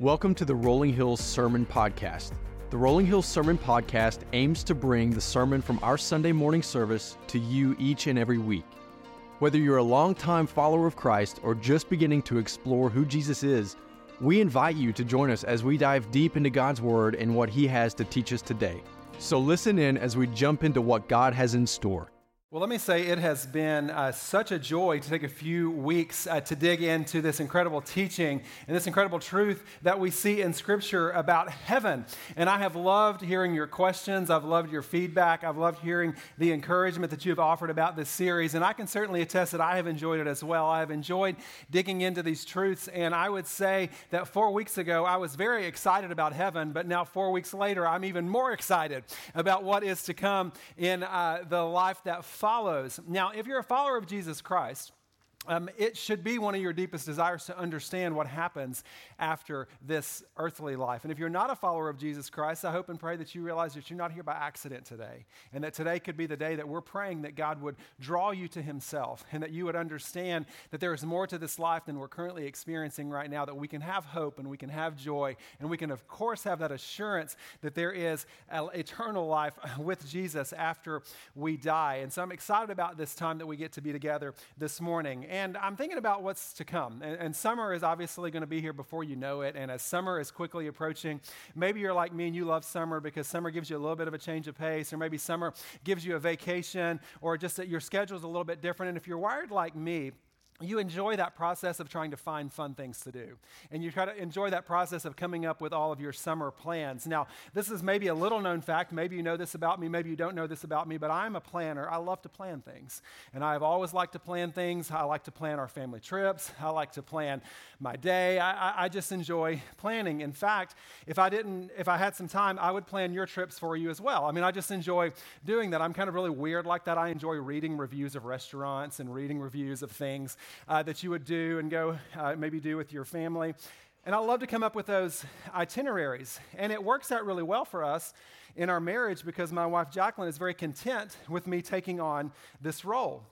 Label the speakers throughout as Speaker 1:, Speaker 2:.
Speaker 1: Welcome to the Rolling Hills Sermon Podcast. The Rolling Hills Sermon Podcast aims to bring the sermon from our Sunday morning service to you each and every week. Whether you're a longtime follower of Christ or just beginning to explore who Jesus is, we invite you to join us as we dive deep into God's Word and what He has to teach us today. So listen in as we jump into what God has in store.
Speaker 2: Well, let me say it has been uh, such a joy to take a few weeks uh, to dig into this incredible teaching and this incredible truth that we see in Scripture about heaven. And I have loved hearing your questions. I've loved your feedback. I've loved hearing the encouragement that you have offered about this series. And I can certainly attest that I have enjoyed it as well. I have enjoyed digging into these truths. And I would say that four weeks ago, I was very excited about heaven. But now, four weeks later, I'm even more excited about what is to come in uh, the life that follows. Now, if you're a follower of Jesus Christ, um, it should be one of your deepest desires to understand what happens after this earthly life. And if you're not a follower of Jesus Christ, I hope and pray that you realize that you're not here by accident today. And that today could be the day that we're praying that God would draw you to Himself and that you would understand that there is more to this life than we're currently experiencing right now, that we can have hope and we can have joy. And we can, of course, have that assurance that there is eternal life with Jesus after we die. And so I'm excited about this time that we get to be together this morning. And I'm thinking about what's to come. And, and summer is obviously going to be here before you know it. And as summer is quickly approaching, maybe you're like me and you love summer because summer gives you a little bit of a change of pace, or maybe summer gives you a vacation, or just that your schedule is a little bit different. And if you're wired like me, you enjoy that process of trying to find fun things to do. And you try to enjoy that process of coming up with all of your summer plans. Now, this is maybe a little known fact. Maybe you know this about me, maybe you don't know this about me, but I'm a planner. I love to plan things. And I've always liked to plan things. I like to plan our family trips, I like to plan my day. I, I, I just enjoy planning. In fact, if I didn't, if I had some time, I would plan your trips for you as well. I mean, I just enjoy doing that. I'm kind of really weird like that. I enjoy reading reviews of restaurants and reading reviews of things uh, that you would do and go uh, maybe do with your family. And I love to come up with those itineraries. And it works out really well for us in our marriage because my wife Jacqueline is very content with me taking on this role.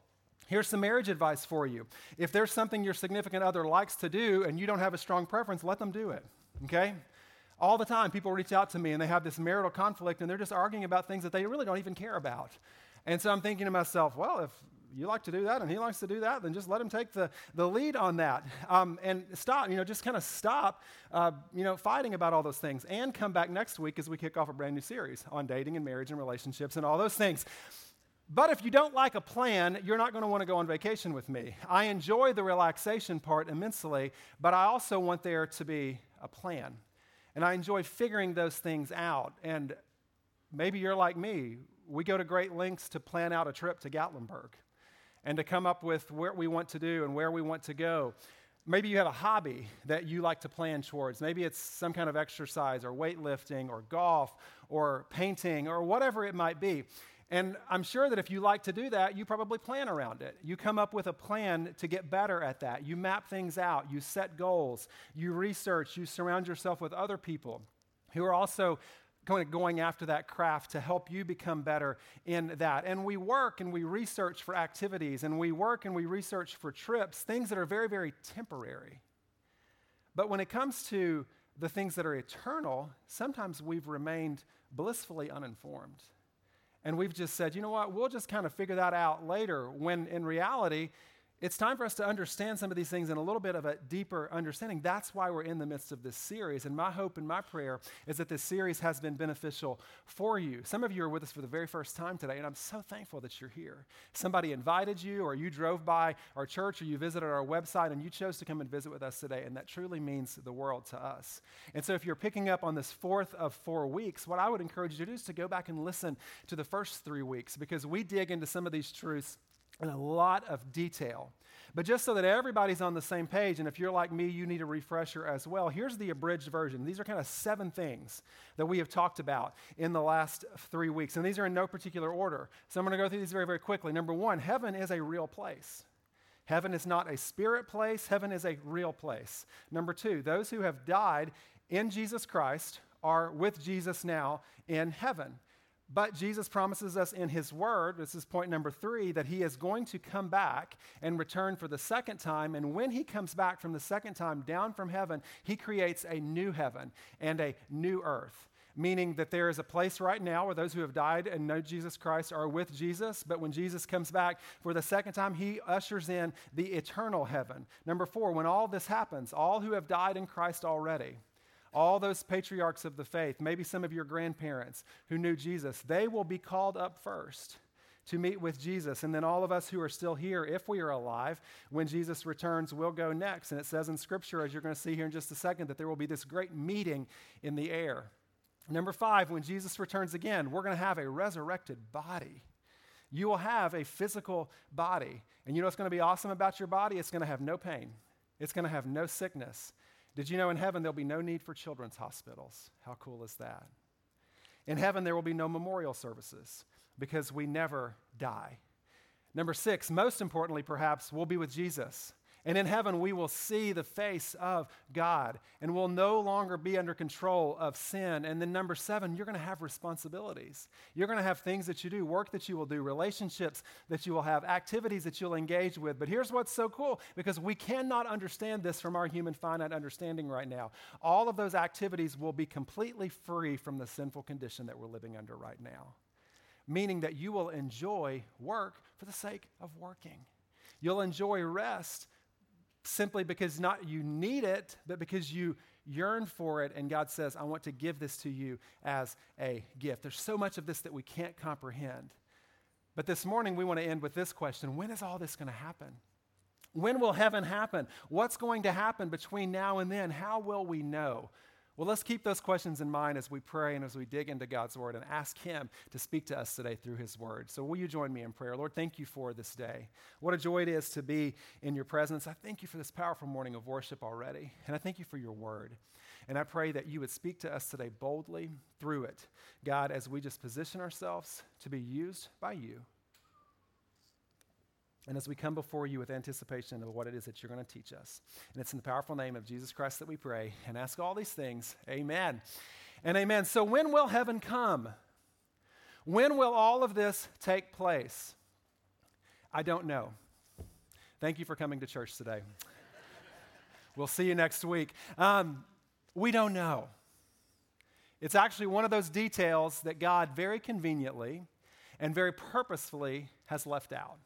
Speaker 2: Here's some marriage advice for you. If there's something your significant other likes to do and you don't have a strong preference, let them do it. Okay? All the time, people reach out to me and they have this marital conflict and they're just arguing about things that they really don't even care about. And so I'm thinking to myself, well, if you like to do that and he likes to do that, then just let him take the, the lead on that. Um, and stop, you know, just kind of stop, uh, you know, fighting about all those things. And come back next week as we kick off a brand new series on dating and marriage and relationships and all those things. But if you don't like a plan, you're not going to want to go on vacation with me. I enjoy the relaxation part immensely, but I also want there to be a plan. And I enjoy figuring those things out. And maybe you're like me. We go to great lengths to plan out a trip to Gatlinburg and to come up with what we want to do and where we want to go. Maybe you have a hobby that you like to plan towards. Maybe it's some kind of exercise or weightlifting or golf or painting or whatever it might be. And I'm sure that if you like to do that, you probably plan around it. You come up with a plan to get better at that. You map things out, you set goals, you research, you surround yourself with other people who are also going after that craft to help you become better in that. And we work and we research for activities and we work and we research for trips, things that are very, very temporary. But when it comes to the things that are eternal, sometimes we've remained blissfully uninformed. And we've just said, you know what, we'll just kind of figure that out later, when in reality, it's time for us to understand some of these things in a little bit of a deeper understanding. That's why we're in the midst of this series. And my hope and my prayer is that this series has been beneficial for you. Some of you are with us for the very first time today, and I'm so thankful that you're here. Somebody invited you, or you drove by our church, or you visited our website, and you chose to come and visit with us today. And that truly means the world to us. And so, if you're picking up on this fourth of four weeks, what I would encourage you to do is to go back and listen to the first three weeks because we dig into some of these truths in a lot of detail. But just so that everybody's on the same page, and if you're like me, you need a refresher as well, here's the abridged version. These are kind of seven things that we have talked about in the last three weeks, and these are in no particular order. So I'm going to go through these very, very quickly. Number one, heaven is a real place. Heaven is not a spirit place, heaven is a real place. Number two, those who have died in Jesus Christ are with Jesus now in heaven. But Jesus promises us in his word, this is point number three, that he is going to come back and return for the second time. And when he comes back from the second time down from heaven, he creates a new heaven and a new earth. Meaning that there is a place right now where those who have died and know Jesus Christ are with Jesus, but when Jesus comes back for the second time, he ushers in the eternal heaven. Number four, when all this happens, all who have died in Christ already, all those patriarchs of the faith, maybe some of your grandparents who knew Jesus, they will be called up first to meet with Jesus. And then all of us who are still here, if we are alive, when Jesus returns, we'll go next. And it says in Scripture, as you're going to see here in just a second, that there will be this great meeting in the air. Number five, when Jesus returns again, we're going to have a resurrected body. You will have a physical body. And you know what's going to be awesome about your body? It's going to have no pain, it's going to have no sickness. Did you know in heaven there'll be no need for children's hospitals? How cool is that? In heaven there will be no memorial services because we never die. Number six, most importantly, perhaps, we'll be with Jesus. And in heaven, we will see the face of God and we'll no longer be under control of sin. And then, number seven, you're going to have responsibilities. You're going to have things that you do, work that you will do, relationships that you will have, activities that you'll engage with. But here's what's so cool because we cannot understand this from our human finite understanding right now. All of those activities will be completely free from the sinful condition that we're living under right now, meaning that you will enjoy work for the sake of working. You'll enjoy rest simply because not you need it, but because you yearn for it. And God says, I want to give this to you as a gift. There's so much of this that we can't comprehend. But this morning, we want to end with this question When is all this going to happen? When will heaven happen? What's going to happen between now and then? How will we know? Well, let's keep those questions in mind as we pray and as we dig into God's Word and ask Him to speak to us today through His Word. So, will you join me in prayer? Lord, thank you for this day. What a joy it is to be in your presence. I thank you for this powerful morning of worship already, and I thank you for your Word. And I pray that you would speak to us today boldly through it, God, as we just position ourselves to be used by you and as we come before you with anticipation of what it is that you're going to teach us. And it's in the powerful name of Jesus Christ that we pray and ask all these things. Amen. And amen. So, when will heaven come? When will all of this take place? I don't know. Thank you for coming to church today. we'll see you next week. Um, we don't know. It's actually one of those details that God very conveniently and very purposefully has left out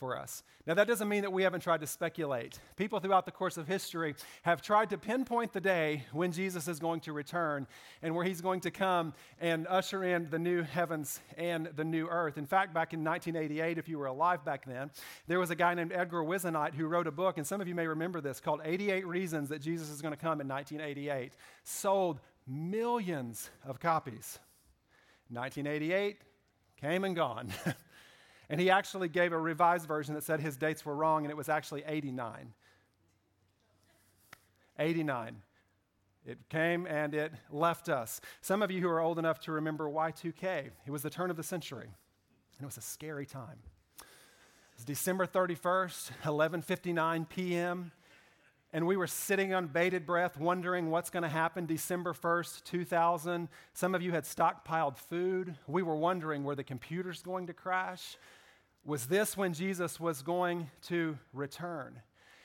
Speaker 2: for us. Now, that doesn't mean that we haven't tried to speculate. People throughout the course of history have tried to pinpoint the day when Jesus is going to return and where he's going to come and usher in the new heavens and the new earth. In fact, back in 1988, if you were alive back then, there was a guy named Edgar Whisenant who wrote a book, and some of you may remember this, called 88 Reasons That Jesus is Going to Come in 1988. Sold millions of copies. 1988 came and gone. And he actually gave a revised version that said his dates were wrong, and it was actually 89. 89. It came and it left us. Some of you who are old enough to remember Y2K, it was the turn of the century, and it was a scary time. It was December 31st, 11:59 p.m., and we were sitting on bated breath wondering what's going to happen December 1st, 2000. Some of you had stockpiled food. We were wondering were the computers going to crash? Was this when Jesus was going to return?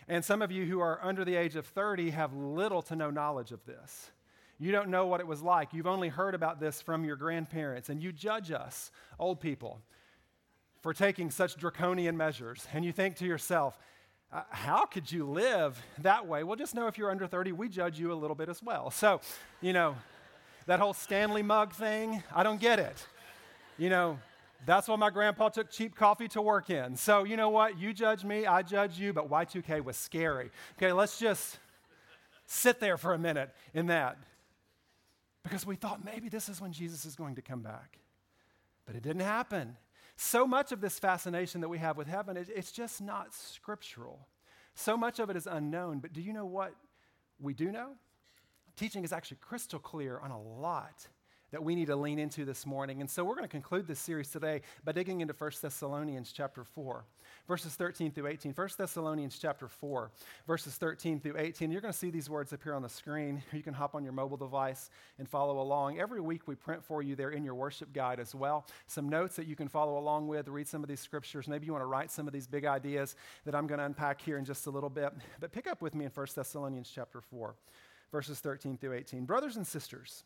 Speaker 2: And some of you who are under the age of 30 have little to no knowledge of this. You don't know what it was like. You've only heard about this from your grandparents, and you judge us, old people, for taking such draconian measures. And you think to yourself, uh, how could you live that way? Well, just know if you're under 30, we judge you a little bit as well. So, you know, that whole Stanley mug thing, I don't get it. You know, that's why my grandpa took cheap coffee to work in. So, you know what? You judge me, I judge you, but Y2K was scary. Okay, let's just sit there for a minute in that. Because we thought maybe this is when Jesus is going to come back. But it didn't happen. So much of this fascination that we have with heaven, it's just not scriptural. So much of it is unknown. But do you know what we do know? Teaching is actually crystal clear on a lot that we need to lean into this morning. And so we're going to conclude this series today by digging into 1 Thessalonians chapter 4, verses 13 through 18. 1 Thessalonians chapter 4, verses 13 through 18. You're going to see these words appear on the screen. You can hop on your mobile device and follow along. Every week we print for you there in your worship guide as well some notes that you can follow along with, read some of these scriptures. Maybe you want to write some of these big ideas that I'm going to unpack here in just a little bit. But pick up with me in 1 Thessalonians chapter 4, verses 13 through 18. Brothers and sisters,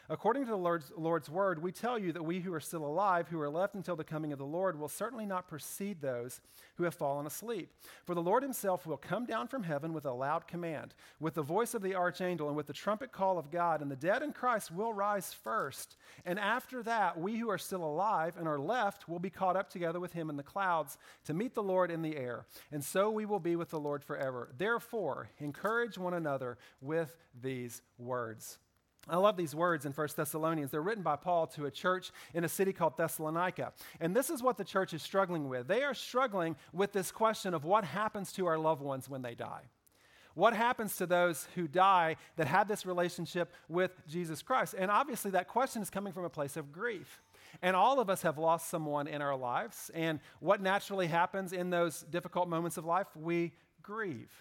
Speaker 2: According to the Lord's, Lord's, word, we tell you that we who are still alive, who are left until the coming of the Lord, will certainly not precede those who have fallen asleep. For the Lord himself will come down from heaven with a loud command, with the voice of the archangel, and with the trumpet call of God, and the dead in Christ will rise first. And after that, we who are still alive and are left will be caught up together with him in the clouds to meet the Lord in the air. And so we will be with the Lord forever. Therefore, encourage one another with these words. I love these words in 1 Thessalonians. They're written by Paul to a church in a city called Thessalonica. And this is what the church is struggling with. They are struggling with this question of what happens to our loved ones when they die. What happens to those who die that had this relationship with Jesus Christ? And obviously, that question is coming from a place of grief. And all of us have lost someone in our lives. And what naturally happens in those difficult moments of life? We grieve.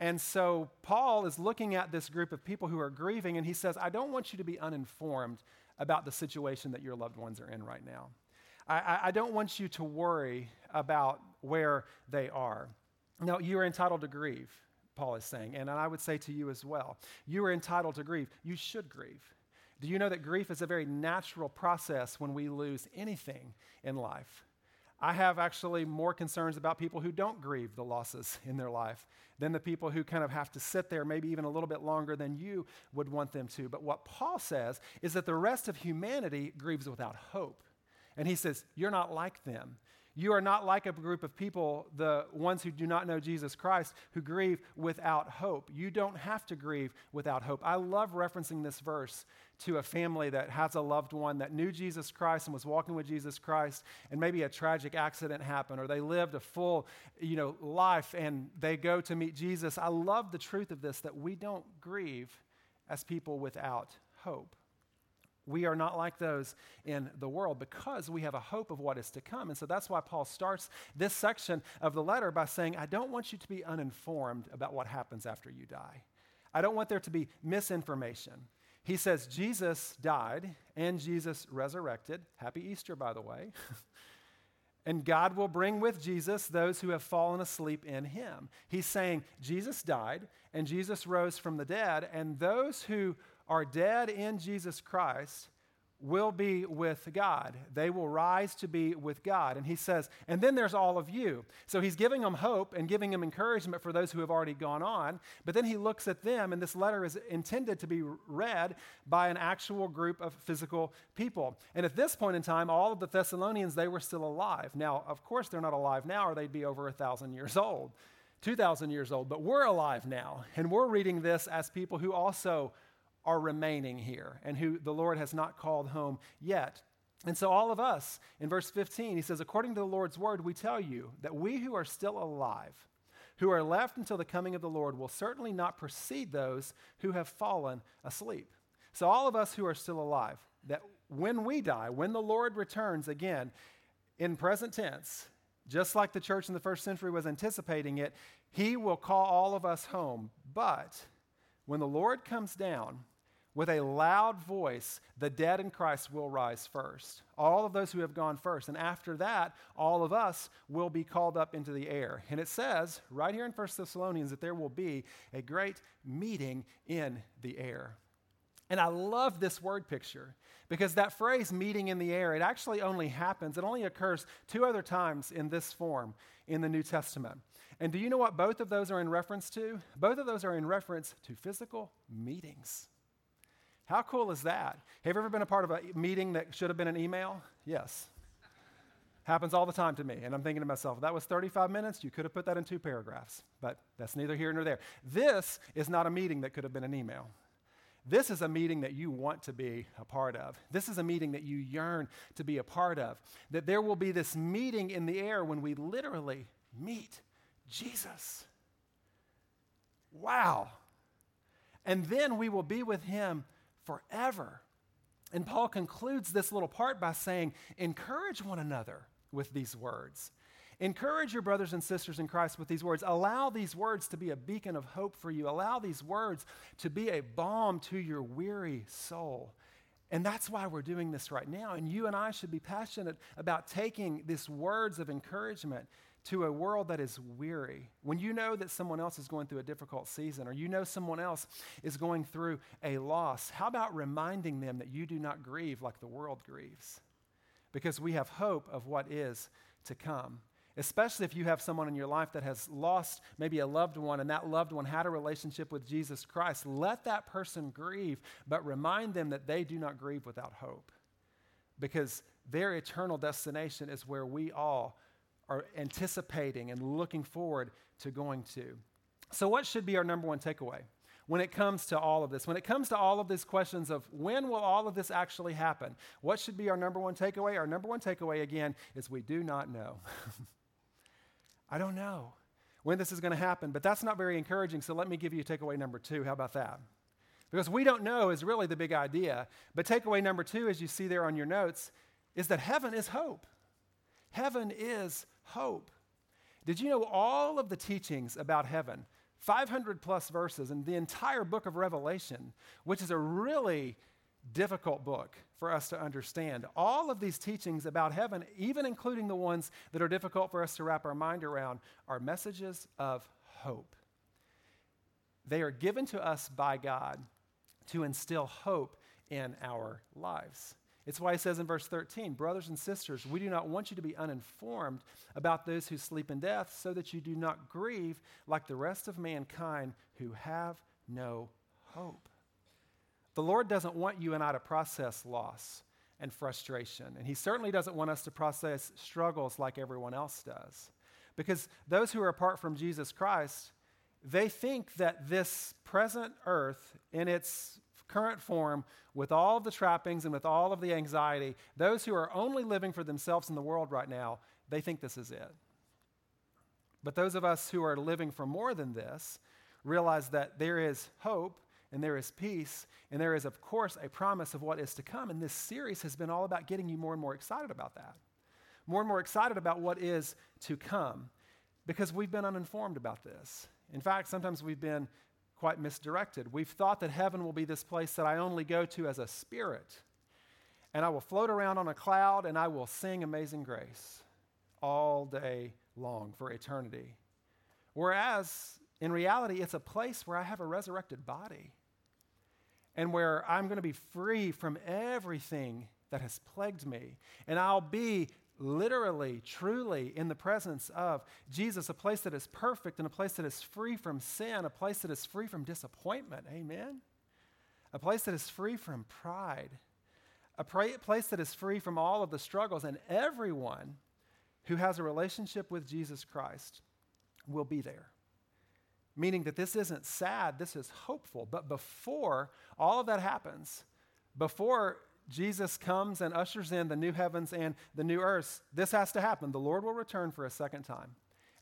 Speaker 2: And so Paul is looking at this group of people who are grieving, and he says, I don't want you to be uninformed about the situation that your loved ones are in right now. I, I don't want you to worry about where they are. No, you are entitled to grieve, Paul is saying. And I would say to you as well, you are entitled to grieve. You should grieve. Do you know that grief is a very natural process when we lose anything in life? I have actually more concerns about people who don't grieve the losses in their life than the people who kind of have to sit there maybe even a little bit longer than you would want them to. But what Paul says is that the rest of humanity grieves without hope. And he says, You're not like them. You are not like a group of people, the ones who do not know Jesus Christ, who grieve without hope. You don't have to grieve without hope. I love referencing this verse to a family that has a loved one that knew Jesus Christ and was walking with Jesus Christ, and maybe a tragic accident happened, or they lived a full you know, life and they go to meet Jesus. I love the truth of this that we don't grieve as people without hope. We are not like those in the world because we have a hope of what is to come. And so that's why Paul starts this section of the letter by saying, I don't want you to be uninformed about what happens after you die. I don't want there to be misinformation. He says, Jesus died and Jesus resurrected. Happy Easter, by the way. and God will bring with Jesus those who have fallen asleep in him. He's saying, Jesus died and Jesus rose from the dead, and those who are dead in Jesus Christ will be with God. They will rise to be with God. And he says, and then there's all of you. So he's giving them hope and giving them encouragement for those who have already gone on. But then he looks at them, and this letter is intended to be read by an actual group of physical people. And at this point in time, all of the Thessalonians, they were still alive. Now, of course, they're not alive now, or they'd be over a thousand years old. 2,000 years old, but we're alive now. And we're reading this as people who also are remaining here and who the Lord has not called home yet. And so, all of us, in verse 15, he says, According to the Lord's word, we tell you that we who are still alive, who are left until the coming of the Lord, will certainly not precede those who have fallen asleep. So, all of us who are still alive, that when we die, when the Lord returns again, in present tense, just like the church in the first century was anticipating it, he will call all of us home. But when the Lord comes down, with a loud voice, the dead in Christ will rise first. All of those who have gone first. And after that, all of us will be called up into the air. And it says right here in 1 Thessalonians that there will be a great meeting in the air. And I love this word picture because that phrase, meeting in the air, it actually only happens, it only occurs two other times in this form in the New Testament. And do you know what both of those are in reference to? Both of those are in reference to physical meetings. How cool is that? Have you ever been a part of a meeting that should have been an email? Yes. Happens all the time to me. And I'm thinking to myself, that was 35 minutes. You could have put that in two paragraphs, but that's neither here nor there. This is not a meeting that could have been an email. this is a meeting that you want to be a part of. This is a meeting that you yearn to be a part of. That there will be this meeting in the air when we literally meet Jesus. Wow. And then we will be with him forever. And Paul concludes this little part by saying, encourage one another with these words. Encourage your brothers and sisters in Christ with these words. Allow these words to be a beacon of hope for you. Allow these words to be a balm to your weary soul. And that's why we're doing this right now. And you and I should be passionate about taking these words of encouragement to a world that is weary. When you know that someone else is going through a difficult season or you know someone else is going through a loss, how about reminding them that you do not grieve like the world grieves? Because we have hope of what is to come especially if you have someone in your life that has lost maybe a loved one and that loved one had a relationship with Jesus Christ. Let that person grieve, but remind them that they do not grieve without hope because their eternal destination is where we all are anticipating and looking forward to going to. So, what should be our number one takeaway? when it comes to all of this. When it comes to all of these questions of when will all of this actually happen, what should be our number one takeaway? Our number one takeaway, again, is we do not know. I don't know when this is going to happen, but that's not very encouraging. So let me give you takeaway number two. How about that? Because we don't know is really the big idea. But takeaway number two, as you see there on your notes, is that heaven is hope. Heaven is hope. Did you know all of the teachings about heaven, 500 plus verses, in the entire book of Revelation, which is a really difficult book for us to understand. All of these teachings about heaven, even including the ones that are difficult for us to wrap our mind around, are messages of hope. They are given to us by God to instill hope in our lives. It's why he says in verse 13, Brothers and sisters, we do not want you to be uninformed about those who sleep in death, so that you do not grieve like the rest of mankind who have no hope. The Lord doesn't want you and I to process loss and frustration. And He certainly doesn't want us to process struggles like everyone else does. Because those who are apart from Jesus Christ, they think that this present earth in its current form, with all of the trappings and with all of the anxiety, those who are only living for themselves in the world right now, they think this is it. But those of us who are living for more than this realize that there is hope and there is peace, and there is, of course, a promise of what is to come. And this series has been all about getting you more and more excited about that, more and more excited about what is to come, because we've been uninformed about this. In fact, sometimes we've been quite misdirected. We've thought that heaven will be this place that I only go to as a spirit, and I will float around on a cloud and I will sing Amazing Grace all day long for eternity. Whereas in reality, it's a place where I have a resurrected body and where I'm going to be free from everything that has plagued me. And I'll be literally, truly in the presence of Jesus, a place that is perfect and a place that is free from sin, a place that is free from disappointment. Amen? A place that is free from pride, a place that is free from all of the struggles. And everyone who has a relationship with Jesus Christ will be there meaning that this isn't sad, this is hopeful. But before all of that happens, before Jesus comes and ushers in the new heavens and the new earth, this has to happen. The Lord will return for a second time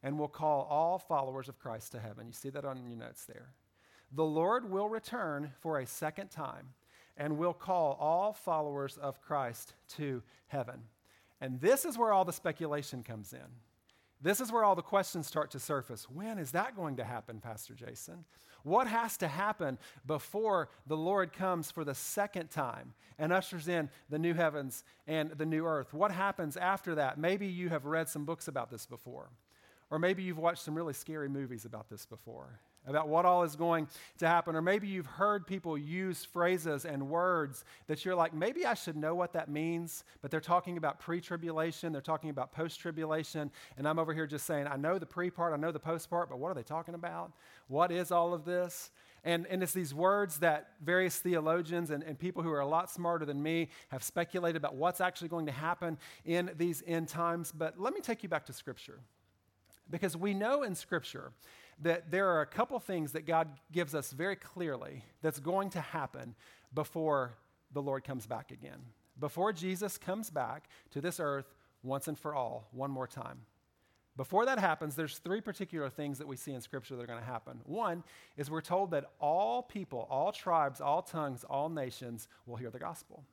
Speaker 2: and will call all followers of Christ to heaven. You see that on your notes there. The Lord will return for a second time and will call all followers of Christ to heaven. And this is where all the speculation comes in. This is where all the questions start to surface. When is that going to happen, Pastor Jason? What has to happen before the Lord comes for the second time and ushers in the new heavens and the new earth? What happens after that? Maybe you have read some books about this before, or maybe you've watched some really scary movies about this before about what all is going to happen. Or maybe you've heard people use phrases and words that you're like, maybe I should know what that means, but they're talking about pre tribulation, they're talking about post tribulation, and I'm over here just saying, I know the pre part, I know the post part, but what are they talking about? What is all of this? And, and it's these words that various theologians and, and people who are a lot smarter than me have speculated about what's actually going to happen in these end times. But let me take you back to Scripture. Because we know in Scripture that there are a couple things that God gives us very clearly that's going to happen before the Lord comes back again. Before Jesus comes back to this earth once and for all, one more time. Before that happens, there's three particular things that we see in Scripture that are going to happen. One is we're told that all people, all tribes, all tongues, all nations will hear the gospel.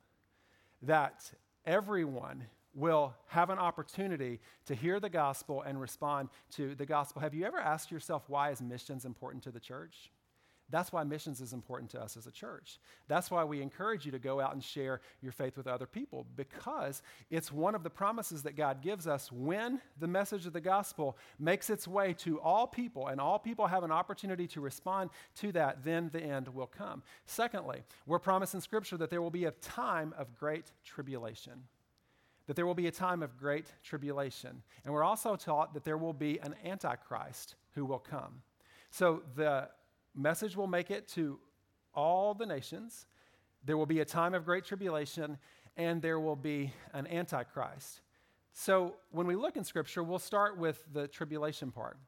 Speaker 2: That everyone will have an opportunity to hear the gospel and respond to the gospel. Have you ever asked yourself why is missions important to the church? That's why missions is important to us as a church. That's why we encourage you to go out and share your faith with other people because it's one of the promises that God gives us when the message of the gospel makes its way to all people and all people have an opportunity to respond to that, then the end will come. Secondly, we're promised in Scripture that there will be a time of great tribulation. That there will be a time of great tribulation. And we're also taught that there will be an antichrist who will come. So the message will make it to all the nations. There will be a time of great tribulation, and there will be an antichrist. So when we look in Scripture, we'll start with the tribulation part.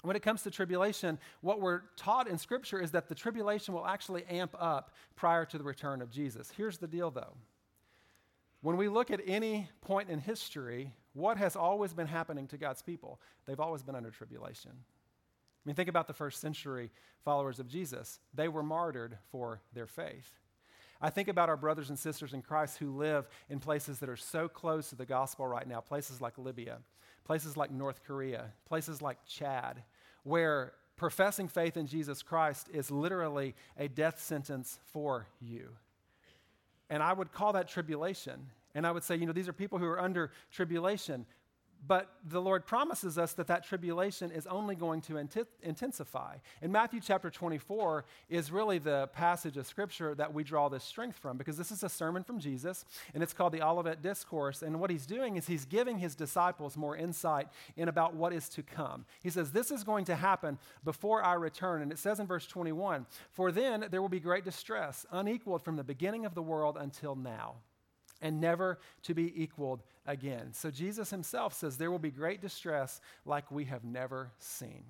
Speaker 2: When it comes to tribulation, what we're taught in Scripture is that the tribulation will actually amp up prior to the return of Jesus. Here's the deal, though. When we look at any point in history, what has always been happening to God's people? They've always been under tribulation. I mean, think about the first century followers of Jesus. They were martyred for their faith. I think about our brothers and sisters in Christ who live in places that are so close to the gospel right now, places like Libya, places like North Korea, places like Chad, where professing faith in Jesus Christ is literally a death sentence for you. And I would call that tribulation. And I would say, you know, these are people who are under tribulation. But the Lord promises us that that tribulation is only going to intensify. And Matthew chapter 24 is really the passage of scripture that we draw this strength from because this is a sermon from Jesus and it's called the Olivet Discourse. And what he's doing is he's giving his disciples more insight in about what is to come. He says, This is going to happen before I return. And it says in verse 21 For then there will be great distress, unequaled from the beginning of the world until now and never to be equaled again. So Jesus himself says there will be great distress like we have never seen.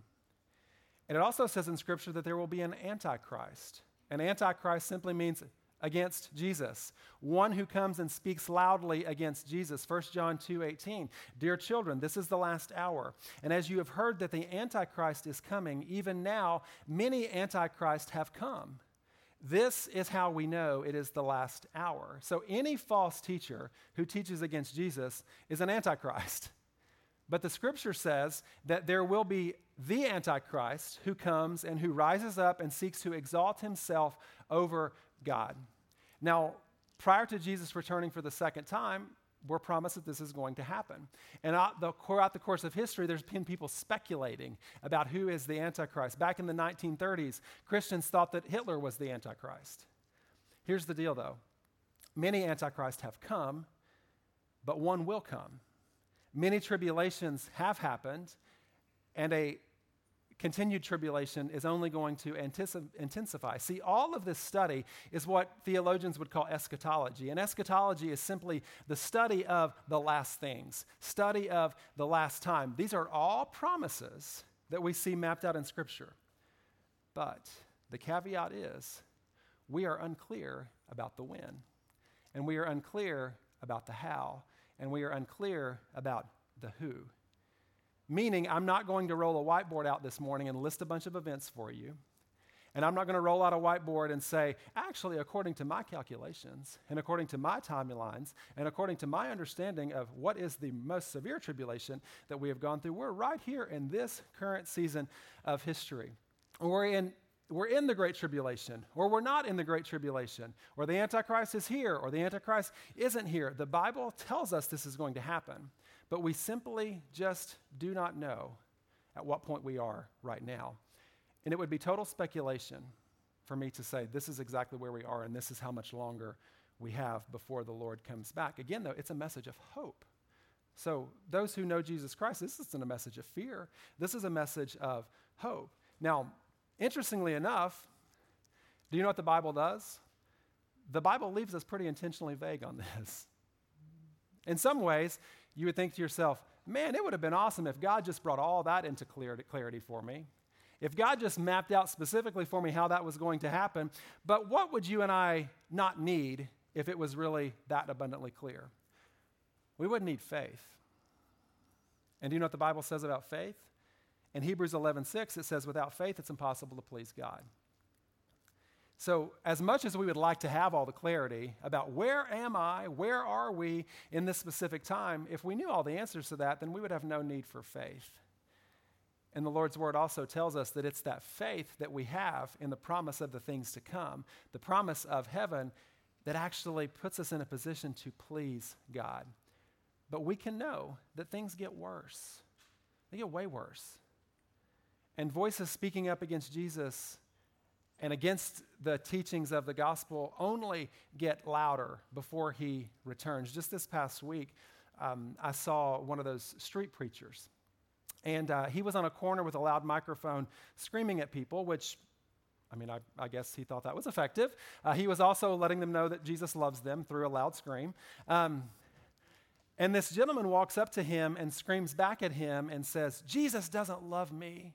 Speaker 2: And it also says in Scripture that there will be an antichrist. An antichrist simply means against Jesus, one who comes and speaks loudly against Jesus. 1 John 2:18. Dear children, this is the last hour. And as you have heard that the antichrist is coming, even now many antichrists have come. This is how we know it is the last hour. So, any false teacher who teaches against Jesus is an antichrist. But the scripture says that there will be the antichrist who comes and who rises up and seeks to exalt himself over God. Now, prior to Jesus returning for the second time, we're promised that this is going to happen. And throughout the course of history, there's been people speculating about who is the Antichrist. Back in the 1930s, Christians thought that Hitler was the Antichrist. Here's the deal, though many Antichrists have come, but one will come. Many tribulations have happened, and a continued tribulation is only going to intensify. See, all of this study is what theologians would call eschatology. And eschatology is simply the study of the last things, study of the last time. These are all promises that we see mapped out in Scripture. But the caveat is we are unclear about the when, and we are unclear about the how, and we are unclear about the who. Meaning, I'm not going to roll a whiteboard out this morning and list a bunch of events for you. And I'm not going to roll out a whiteboard and say, actually, according to my calculations, and according to my timelines, and according to my understanding of what is the most severe tribulation that we have gone through, we're right here in this current season of history. We're in, we're in the Great Tribulation, or we're not in the Great Tribulation, or the Antichrist is here, or the Antichrist isn't here. The Bible tells us this is going to happen but we simply just do not know at what point we are right now. And it would be total speculation for me to say this is exactly where we are and this is how much longer we have before the Lord comes back. Again, though, it's a message of hope. So, those who know Jesus Christ, this isn't a message of fear. This is a message of hope. Now, interestingly enough, do you know what the Bible does? The Bible leaves us pretty intentionally vague on this. In some ways, you would think to yourself, man, it would have been awesome if God just brought all that into clarity for me. if God just mapped out specifically for me how that was going to happen, but what would you and I not need if it was really that abundantly clear? We wouldn't need faith. And do you know what the Bible says about faith? In Hebrews 11:6 it says without faith it's impossible to please God. So, as much as we would like to have all the clarity about where am I, where are we in this specific time, if we knew all the answers to that, then we would have no need for faith. And the Lord's word also tells us that it's that faith that we have in the promise of the things to come, the promise of heaven, that actually puts us in a position to please God. But we can know that things get worse, they get way worse. And voices speaking up against Jesus and against the teachings of the gospel only get louder before he returns. Just this past week, um, I saw one of those street preachers. And uh, he was on a corner with a loud microphone screaming at people, which, I mean, I, I guess he thought that was effective. Uh, he was also letting them know that Jesus loves them through a loud scream. Um, and this gentleman walks up to him and screams back at him and says, Jesus doesn't love me.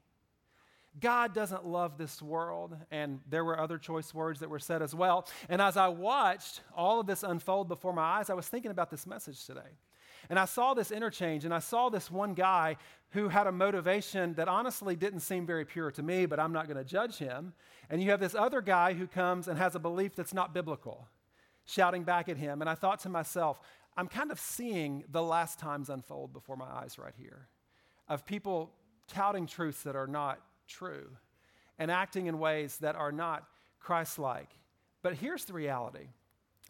Speaker 2: God doesn't love this world. And there were other choice words that were said as well. And as I watched all of this unfold before my eyes, I was thinking about this message today. And I saw this interchange, and I saw this one guy who had a motivation that honestly didn't seem very pure to me, but I'm not going to judge him. And you have this other guy who comes and has a belief that's not biblical, shouting back at him. And I thought to myself, I'm kind of seeing the last times unfold before my eyes right here of people touting truths that are not true and acting in ways that are not Christ like. But here's the reality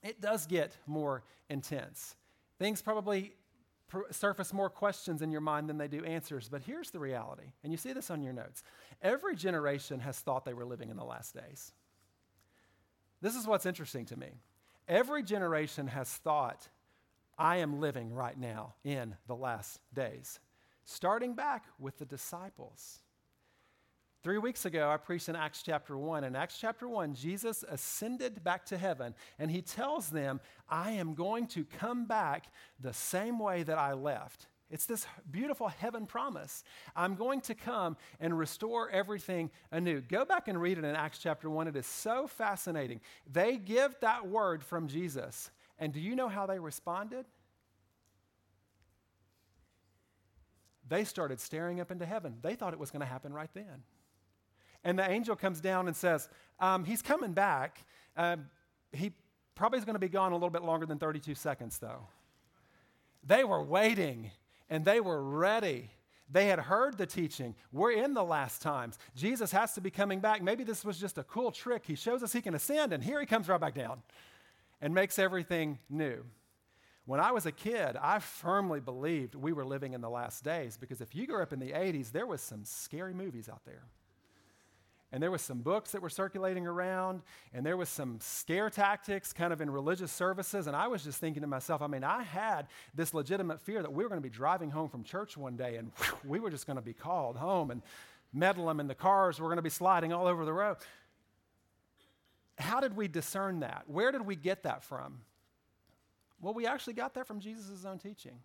Speaker 2: it does get more intense. Things probably surface more questions in your mind than they do answers. But here's the reality, and you see this on your notes every generation has thought they were living in the last days. This is what's interesting to me. Every generation has thought, I am living right now in the last days, starting back with the disciples. Three weeks ago, I preached in Acts chapter 1. In Acts chapter 1, Jesus ascended back to heaven, and he tells them, I am going to come back the same way that I left. It's this beautiful heaven promise. I'm going to come and restore everything anew. Go back and read it in Acts chapter 1. It is so fascinating. They give that word from Jesus, and do you know how they responded? They started staring up into heaven. They thought it was going to happen right then. And the angel comes down and says, um, He's coming back. Uh, he probably is going to be gone a little bit longer than 32 seconds, though. They were waiting and they were ready. They had heard the teaching. We're in the last times. Jesus has to be coming back. Maybe this was just a cool trick. He shows us he can ascend, and here he comes right back down and makes everything new. When I was a kid, I firmly believed we were living in the last days because if you grew up in the 80s, there was some scary movies out there and there was some books that were circulating around and there was some scare tactics kind of in religious services. And i was just thinking to myself i mean i had this legitimate fear that we were going to be driving home from church one day and we were just going to be called home and meddlem and the cars were going to be sliding all over the road. How did we discern that? Where did we get that from? Well we actually got that from jesus' own teaching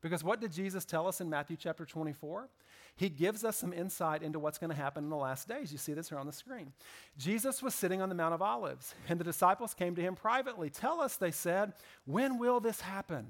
Speaker 2: because what did Jesus tell us in Matthew chapter 24? He gives us some insight into what's going to happen in the last days. You see this here on the screen. Jesus was sitting on the Mount of Olives, and the disciples came to him privately. Tell us, they said, when will this happen?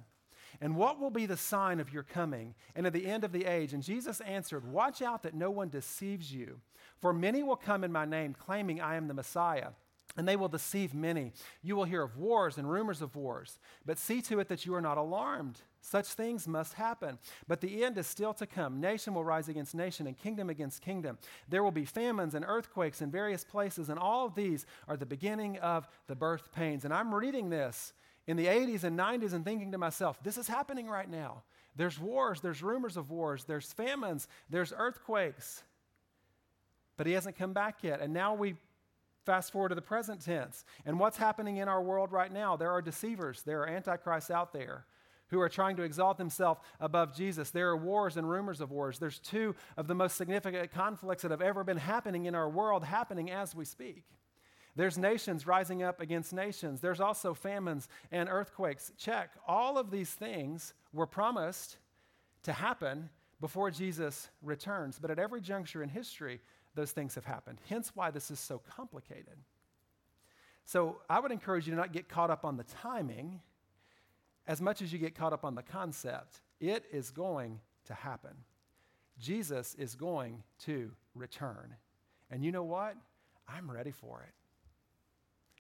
Speaker 2: And what will be the sign of your coming and of the end of the age? And Jesus answered, Watch out that no one deceives you, for many will come in my name, claiming I am the Messiah and they will deceive many. You will hear of wars and rumors of wars, but see to it that you are not alarmed. Such things must happen. But the end is still to come. Nation will rise against nation and kingdom against kingdom. There will be famines and earthquakes in various places, and all of these are the beginning of the birth pains. And I'm reading this in the 80s and 90s and thinking to myself, this is happening right now. There's wars, there's rumors of wars, there's famines, there's earthquakes. But he hasn't come back yet. And now we Fast forward to the present tense. And what's happening in our world right now? There are deceivers, there are antichrists out there who are trying to exalt themselves above Jesus. There are wars and rumors of wars. There's two of the most significant conflicts that have ever been happening in our world happening as we speak. There's nations rising up against nations. There's also famines and earthquakes. Check. All of these things were promised to happen before Jesus returns. But at every juncture in history, those things have happened. Hence why this is so complicated. So I would encourage you to not get caught up on the timing as much as you get caught up on the concept. It is going to happen. Jesus is going to return. And you know what? I'm ready for it.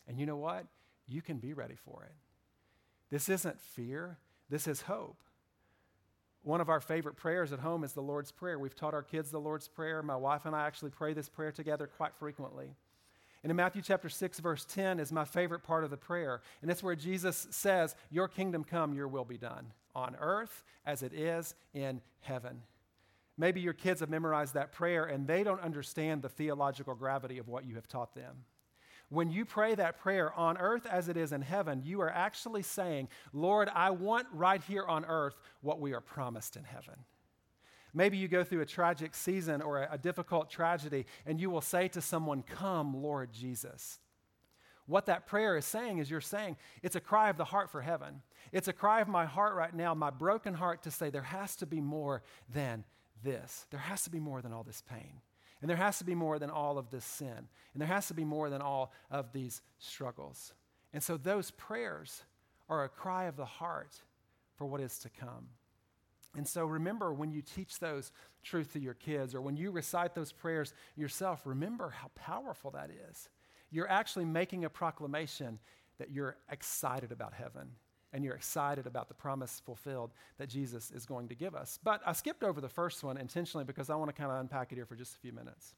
Speaker 2: And you know what? You can be ready for it. This isn't fear, this is hope. One of our favorite prayers at home is the Lord's Prayer. We've taught our kids the Lord's Prayer. My wife and I actually pray this prayer together quite frequently. And in Matthew chapter 6, verse 10 is my favorite part of the prayer. And it's where Jesus says, Your kingdom come, your will be done, on earth as it is in heaven. Maybe your kids have memorized that prayer and they don't understand the theological gravity of what you have taught them. When you pray that prayer on earth as it is in heaven, you are actually saying, Lord, I want right here on earth what we are promised in heaven. Maybe you go through a tragic season or a, difficult tragedy, and you will say to someone, Come, Lord Jesus. What that prayer is saying is you're saying, it's a cry of the heart for heaven. It's a cry of my heart right now, my broken heart, to say there has to be more than this. There has to be more than all this pain. And there has to be more than all of this sin. And there has to be more than all of these struggles. And so those prayers are a cry of the heart for what is to come. And so remember when you teach those truth to your kids or when you recite those prayers yourself, remember how powerful that is. You're actually making a proclamation that you're excited about heaven and you're excited about the promise fulfilled that Jesus is going to give us. But I skipped over the first one intentionally because I want to kind of unpack it here for just a few minutes.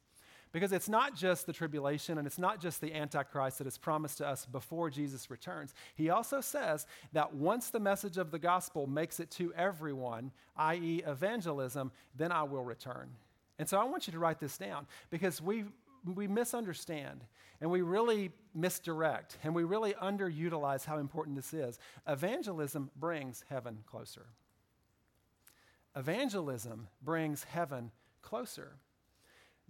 Speaker 2: Because it's not just the tribulation and it's not just the Antichrist that is promised to us before Jesus returns. He also says that once the message of the gospel makes it to everyone, i.e., evangelism, then I will return. And so I want you to write this down because we we misunderstand and we really misdirect and we really underutilize how important this is. Evangelism brings heaven closer. Evangelism brings heaven closer.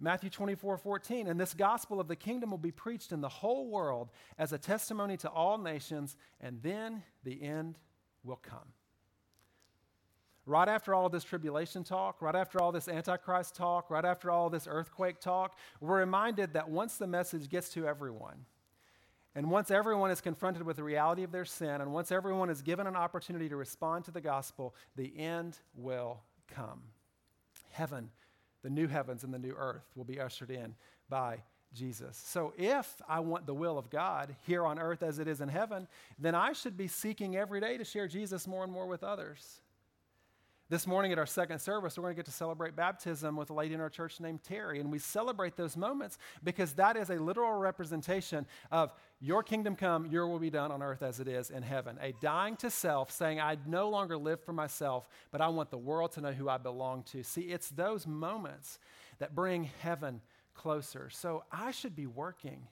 Speaker 2: Matthew 24, 14, and this gospel of the kingdom will be preached in the whole world as a testimony to all nations, and then the end will come. Right after all this tribulation talk, right after all this Antichrist talk, right after all this earthquake talk, we're reminded that once the message gets to everyone, and once everyone is confronted with the reality of their sin, and once everyone is given an opportunity to respond to the gospel, the end will come. Heaven, the new heavens and the new earth, will be ushered in by Jesus. So, if I want the will of God here on earth as it is in heaven, then I should be seeking every day to share Jesus more and more with others. This morning at our second service, we're going to get to celebrate baptism with a lady in our church named Terry. And we celebrate those moments because that is a literal representation of your kingdom come, your will be done on earth as it is in heaven. A dying to self, saying, I no longer live for myself, but I want the world to know who I belong to. See, it's those moments that bring heaven closer. So I should be working.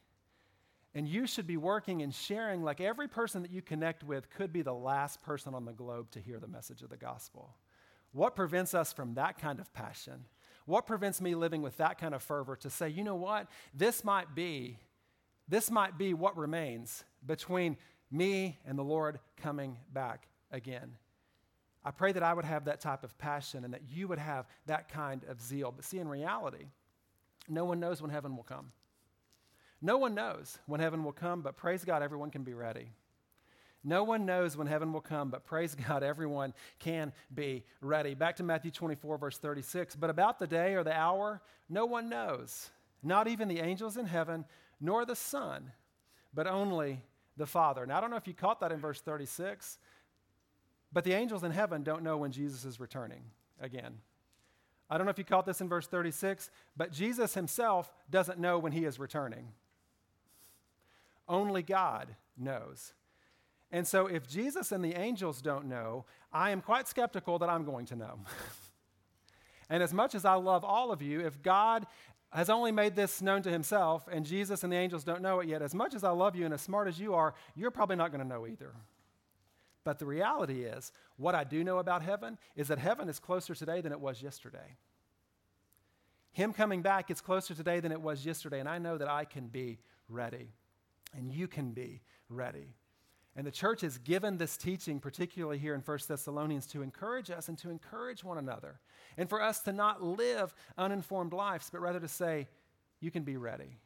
Speaker 2: And you should be working and sharing like every person that you connect with could be the last person on the globe to hear the message of the gospel. What prevents us from that kind of passion? What prevents me living with that kind of fervor to say, you know what? This might be this might be what remains between me and the Lord coming back again. I pray that I would have that type of passion and that you would have that kind of zeal. But see, in reality, no one knows when heaven will come. No one knows when heaven will come, but praise God, everyone can be ready. No one knows when heaven will come, but praise God, everyone can be ready. Back to Matthew 24, verse 36. But about the day or the hour, no one knows, not even the angels in heaven, nor the Son, but only the Father. Now, I don't know if you caught that in verse 36, but the angels in heaven don't know when Jesus is returning again. I don't know if you caught this in verse 36, but Jesus himself doesn't know when he is returning. Only God knows. And so, if Jesus and the angels don't know, I am quite skeptical that I'm going to know. and as much as I love all of you, if God has only made this known to himself and Jesus and the angels don't know it yet, as much as I love you and as smart as you are, you're probably not going to know either. But the reality is, what I do know about heaven is that heaven is closer today than it was yesterday. Him coming back is closer today than it was yesterday, and I know that I can be ready, and you can be ready. And the church has given this teaching, particularly here in 1 Thessalonians, to encourage us and to encourage one another. And for us to not live uninformed lives, but rather to say, you can be ready.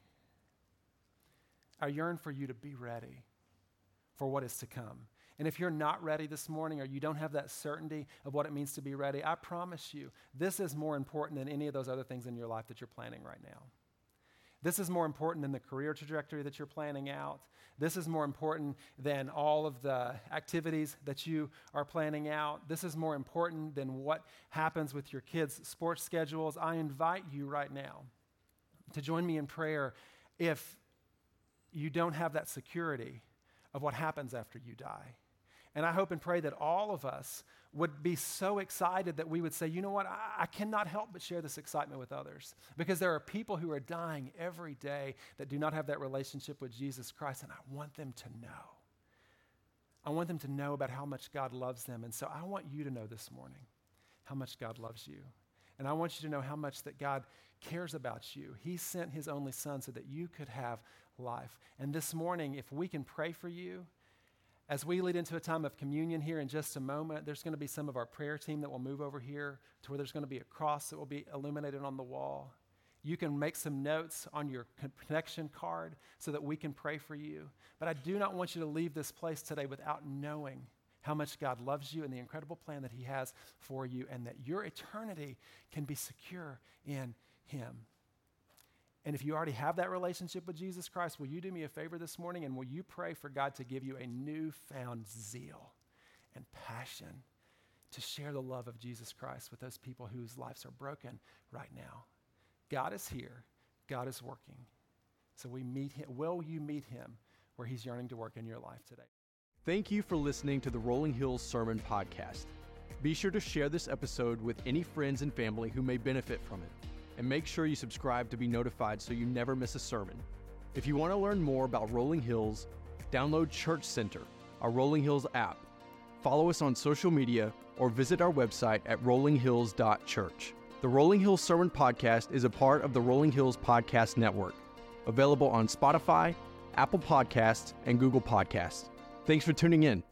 Speaker 2: I yearn for you to be ready for what is to come. And if you're not ready this morning or you don't have that certainty of what it means to be ready, I promise you, this is more important than any of those other things in your life that you're planning right now. This is more important than the career trajectory that you're planning out. This is more important than all of the activities that you are planning out. This is more important than what happens with your kids' sports schedules. I invite you right now to join me in prayer if you don't have that security of what happens after you die. And I hope and pray that all of us would be so excited that we would say, you know what, I, I, cannot help but share this excitement with others. Because there are people who are dying every day that do not have that relationship with Jesus Christ, and I want them to know. I want them to know about how much God loves them. And so I want you to know this morning how much God loves you. And I want you to know how much that God cares about you. He sent his only son so that you could have life. And this morning, if we can pray for you, as we lead into a time of communion here in just a moment, there's going to be some of our prayer team that will move over here to where there's going to be a cross that will be illuminated on the wall. You can make some notes on your connection card so that we can pray for you. But I do not want you to leave this place today without knowing how much God loves you and the incredible plan that He has for you, and that your eternity can be secure in Him. And if you already have that relationship with Jesus Christ, will you do me a favor this morning and will you pray for God to give you a newfound zeal and passion to share the love of Jesus Christ with those people whose lives are broken right now? God is here, God is working. So we meet him. Will you meet him where he's yearning to work in your life today?
Speaker 1: Thank you for listening to the Rolling Hills Sermon Podcast. Be sure to share this episode with any friends and family who may benefit from it and make sure you subscribe to be notified so you never miss a sermon. If you want to learn more about Rolling Hills, download Church Center, our Rolling Hills app, follow us on social media, or visit our website at rollinghills.church. The Rolling Hills Sermon Podcast is a part of the Rolling Hills Podcast Network, available on Spotify, Apple Podcasts, and Google Podcasts. Thanks for tuning in.